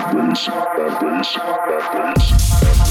backwards, backwards, backwards, backwards.